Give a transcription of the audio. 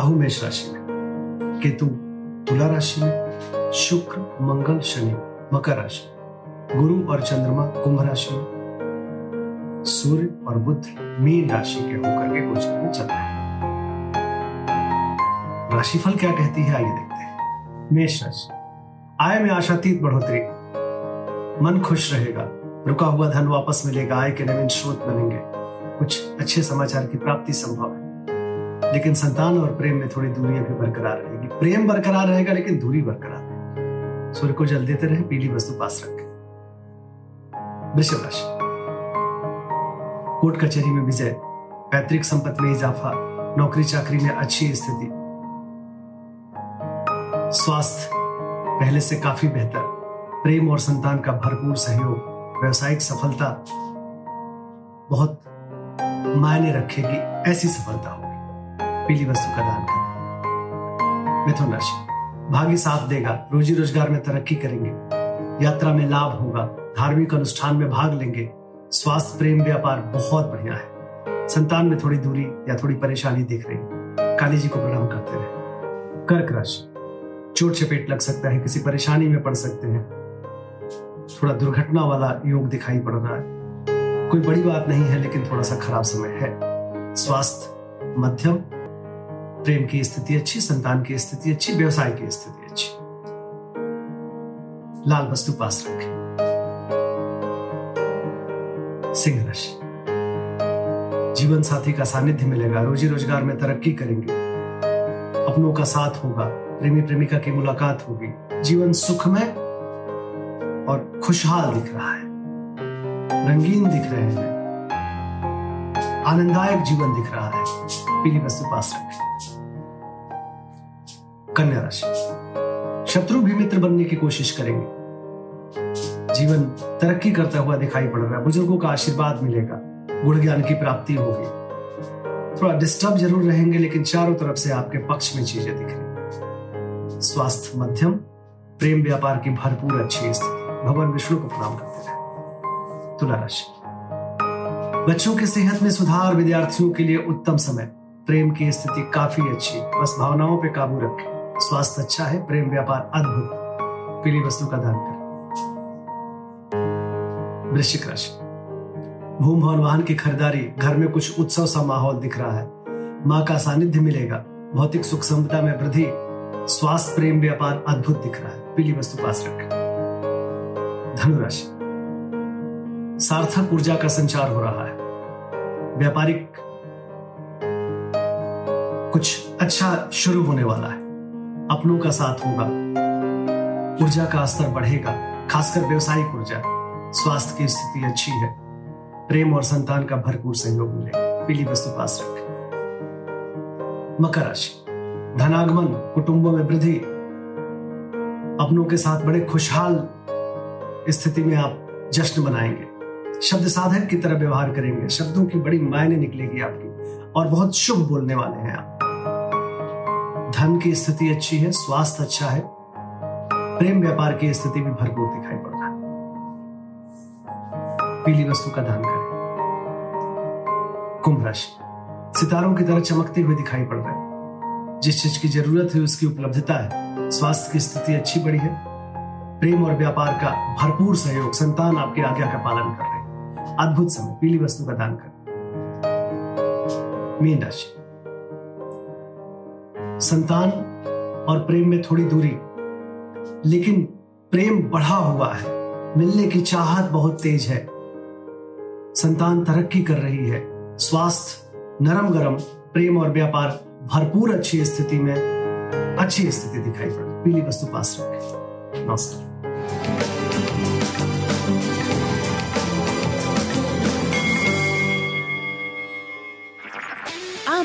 राहु मेष राशि में। केतु तुला राशि में, शुक्र, मंगल, शनि, मकर राशि गुरु और चंद्रमा कुंभ राशि में। सूर्य और बुद्ध मीन राशि के होकर के गोचर में चल रहे हैं। राशिफल क्या कहती है, आइए देखते हैं। मेष राशि। आय में आशातीत बढ़ोतरी। मन खुश रहेगा। रुका हुआ धन वापस मिलेगा। आय के नवीन स्रोत बनेंगे। कुछ अच्छे समाचार की प्राप्ति संभव है। लेकिन संतान और प्रेम में थोड़ी दूरियाँ भी बरकरार रहेगी। प्रेम बरकरार रहेगा, लेकिन दूरी बरकरार रहेगी। सूर्य को जल देते रहे, पीली वस्तु पास रखें। वृषभ राशि। कोर्ट कचहरी में विजय, पैतृक संपत्ति में इजाफा, नौकरी चाकरी में अच्छी स्थिति। स्वास्थ्य पहले से काफ़ी बेहतर। प्रेम और संतान का भरपूर सहयोग, व्यवसायिक सफलता बहुत मायने रखेगी ऐसी सफलता होगी पीली वस्तु का दान करें। मिथुन राशि भाग्य साथ देगा, रोजी रोज़गार में तरक्की करेंगे। यात्रा में लाभ होगा, धार्मिक अनुष्ठान में भाग लेंगे। स्वास्थ्य, प्रेम, व्यापार बहुत बढ़िया है। संतान में थोड़ी दूरी या थोड़ी परेशानी दिख रही काली जी को प्रणाम करते रहे। कर्क राशि। चोट चपेट लग सकता है, किसी परेशानी में पड़ सकते हैं। थोड़ा दुर्घटना वाला योग दिखाई पड़ रहा है। कोई बड़ी बात नहीं है, लेकिन थोड़ा सा खराब समय है। स्वास्थ्य, मध्यम प्रेम की स्थिति अच्छी, संतान की स्थिति अच्छी, व्यवसाय की स्थिति अच्छी। लाल वस्तु पास रखें। सिंह राशि जीवन साथी का सानिध्य मिलेगा रोजी रोज़गार में तरक्की करेंगे। अपनों का साथ होगा, प्रेमी प्रेमिका की मुलाकात होगी। जीवन सुखमय और खुशहाल दिख रहा है। रंगीन दिख रहे हैं। आनंददायक जीवन दिख रहा है। पीली वस्तु पास रखें। कन्या राशि। शत्रु भी मित्र बनने की कोशिश करेंगे। जीवन तरक्की करता हुआ दिखाई पड़ रहा है। बुज़ुर्गों का आशीर्वाद मिलेगा। गुण ज्ञान की प्राप्ति होगी। थोड़ा डिस्टर्ब ज़रूर रहेंगे, लेकिन चारों तरफ़ से आपके पक्ष में चीज़ें दिख रही स्वास्थ्य मध्यम, प्रेम व्यापार की भरपूर अच्छी स्थिति। भगवान विष्णु को प्रणाम करते रहे तुला राशि। बच्चों की सेहत में सुधार, विद्यार्थियों के लिए उत्तम समय। प्रेम की स्थिति काफ़ी अच्छी। बस भावनाओं पे काबू रखें। स्वास्थ्य अच्छा है, प्रेम व्यापार अद्भुत। पीली वस्तु का दान करें। वृश्चिक राशि। भूम भवन वाहन की खरीदारी, घर में कुछ उत्सव सा माहौल दिख रहा है। माँ का सानिध्य मिलेगा। भौतिक सुख संपदा में वृद्धि, स्वास्थ्य, प्रेम व्यापार अद्भुत दिख रहा है। पीली वस्तु पास रखें। धनुराशि। सार्थक ऊर्जा का संचार हो रहा है। व्यापारिक कुछ अच्छा शुरू होने वाला है। अपनों का साथ होगा। ऊर्जा का स्तर बढ़ेगा, खासकर व्यवसायिक ऊर्जा। स्वास्थ्य की स्थिति अच्छी है। प्रेम और संतान का भरपूर सहयोग मिलेगा पीली वस्तु पास रखें। मकर राशि। धनागमन, कुटुंबों में वृद्धि। अपनों के साथ बड़े खुशहाल स्थिति में आप जश्न मनाएँगे। शब्द साधक की तरह व्यवहार करेंगे। शब्दों की बड़ी मायने निकलेगी आपकी। और बहुत शुभ बोलने वाले हैं आप। धन की स्थिति अच्छी है, स्वास्थ्य अच्छा है, प्रेम व्यापार की स्थिति भी भरपूर दिखाई पड़ रहा है। पीली वस्तु का दान करें। कुंभ राशि, सितारों की तरह चमकते हुए दिखाई पड़ रहे हैं। जिस चीज़ की ज़रूरत है, उसकी उपलब्धता है। स्वास्थ्य की स्थिति अच्छी बड़ी है। प्रेम और व्यापार का भरपूर सहयोग संतान आपकी आज्ञा का पालन कर रहे हैं। अद्भुत समय, पीली वस्तु का दान करें। मीन राशि संतान और प्रेम में थोड़ी दूरी। लेकिन प्रेम बढ़ा हुआ है। मिलने की चाहत बहुत तेज है। संतान तरक्की कर रही है। स्वास्थ्य नरम गरम प्रेम और व्यापार भरपूर अच्छी स्थिति में, अच्छी स्थिति दिखाई पड़ पीली वस्तु पास रखें। नमस्कार।